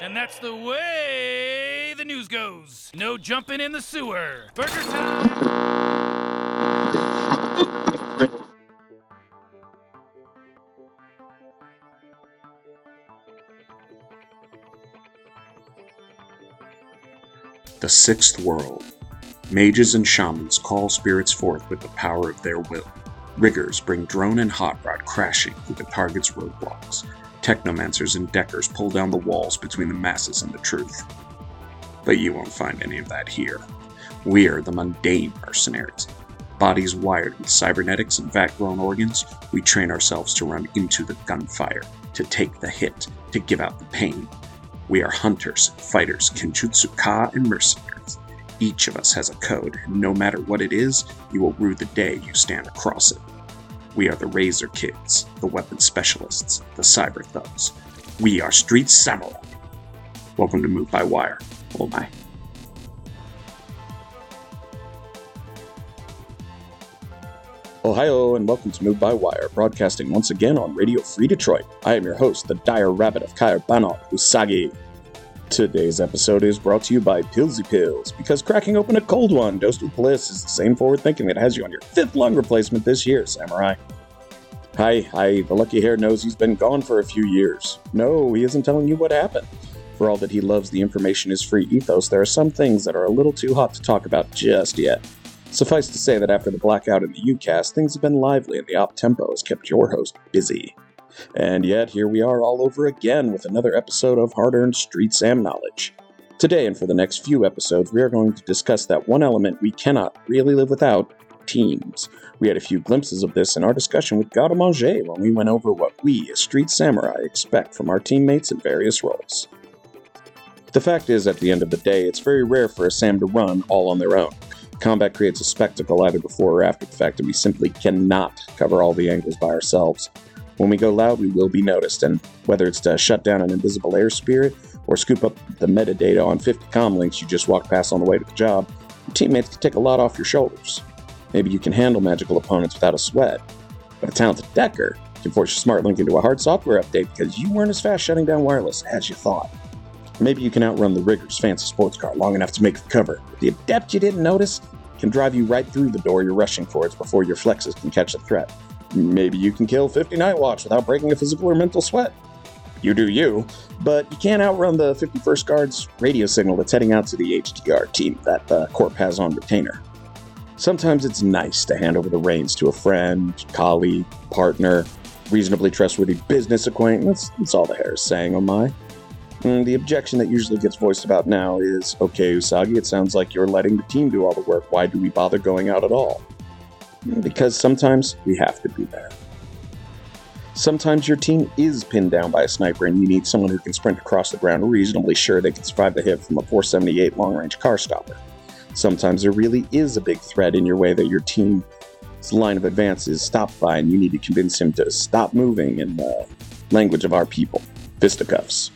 And that's the way the news goes. No jumping in the sewer. Burger time. The Sixth World. Mages and shamans call spirits forth with the power of their will. Riggers bring drone and hot rod crashing through the target's roadblocks. Technomancers and deckers pull down the walls between the masses and the truth. But you won't find any of that here. We're the mundane mercenaries. Bodies wired with cybernetics and vat grown organs, we train ourselves to run into the gunfire, to take the hit, to give out the pain. We are hunters, fighters, kenjutsu ka, and mercenaries. Each of us has a code, and no matter what it is, you will rue the day you stand across it. We are the Razor Kids, the weapon specialists, the cyber thugs. We are street samurai. Welcome to Move by Wire. Oh my. Ohio, and welcome to Move by Wire, broadcasting once again on Radio Free Detroit. I am your host, the Dire Rabbit of Kair Banot Usagi. Today's episode is brought to you by Pillsy Pills, because cracking open a cold one dosed with bliss is the same forward thinking that has you on your fifth lung replacement this year, Samurai. Hi, hi, the lucky hare knows he's been gone for a few years. No, he isn't telling you what happened. For all that he loves the information is free ethos, there are some things that are a little too hot to talk about just yet. Suffice to say that after the blackout in the UCAS, things have been lively and the op tempo has kept your host busy. And yet, here we are all over again with another episode of Hard Earned Street Sam Knowledge. Today, and for the next few episodes, we are going to discuss that one element we cannot really live without teams. We had a few glimpses of this in our discussion with Garde Manger when we went over what we, as street samurai, expect from our teammates in various roles. The fact is, at the end of the day, it's very rare for a Sam to run all on their own. Combat creates a spectacle either before or after the fact, and we simply cannot cover all the angles by ourselves. When we go loud, we will be noticed, and whether it's to shut down an invisible air spirit or scoop up the metadata on 50 com links you just walked past on the way to the job, your teammates can take a lot off your shoulders. Maybe you can handle magical opponents without a sweat, but a talented decker can force your smart link into a hard software update because you weren't as fast shutting down wireless as you thought. Maybe you can outrun the Rigger's fancy sports car long enough to make the cover. The adept you didn't notice can drive you right through the door you're rushing towards before your flexes can catch the threat. Maybe you can kill 50 Night Watch without breaking a physical or mental sweat. You do you, but you can't outrun the 51st Guard's radio signal that's heading out to the HTR team that the Corp has on retainer. Sometimes it's nice to hand over the reins to a friend, colleague, partner, reasonably trustworthy business acquaintance. That's all the hare is saying, oh my. Mm, the objection that usually gets voiced about now is okay, Usagi, it sounds like you're letting the team do all the work. Why do we bother going out at all? Because sometimes we have to be there. Sometimes your team is pinned down by a sniper and you need someone who can sprint across the ground reasonably sure they can survive the hit from a 478 long range car stopper. Sometimes there really is a big threat in your way that your team's line of advance is stopped by and you need to convince him to stop moving in the language of our people fisticuffs.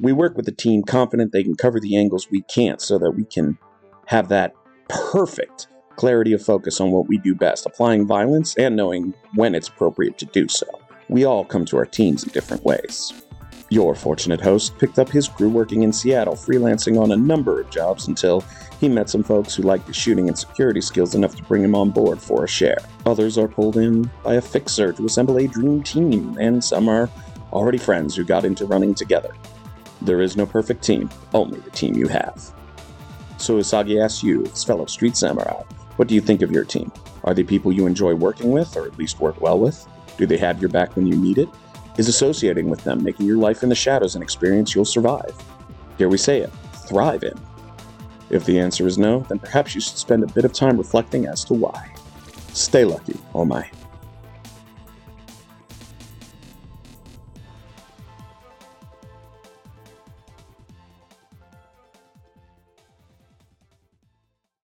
We work with the team confident they can cover the angles we can't so that we can have that perfect clarity of focus on what we do best, applying violence and knowing when it's appropriate to do so. We all come to our teams in different ways. Your fortunate host picked up his crew working in Seattle, freelancing on a number of jobs until he met some folks who liked his shooting and security skills enough to bring him on board for a share. Others are pulled in by a fixer to assemble a dream team, and some are already friends who got into running together. There is no perfect team, only the team you have. So Usagi asks you, his fellow street samurai, what do you think of your team? Are they people you enjoy working with, or at least work well with? Do they have your back when you need it? Is associating with them making your life in the shadows an experience you'll survive? Dare we say it, thrive in? If the answer is no, then perhaps you should spend a bit of time reflecting as to why. Stay lucky, oh my.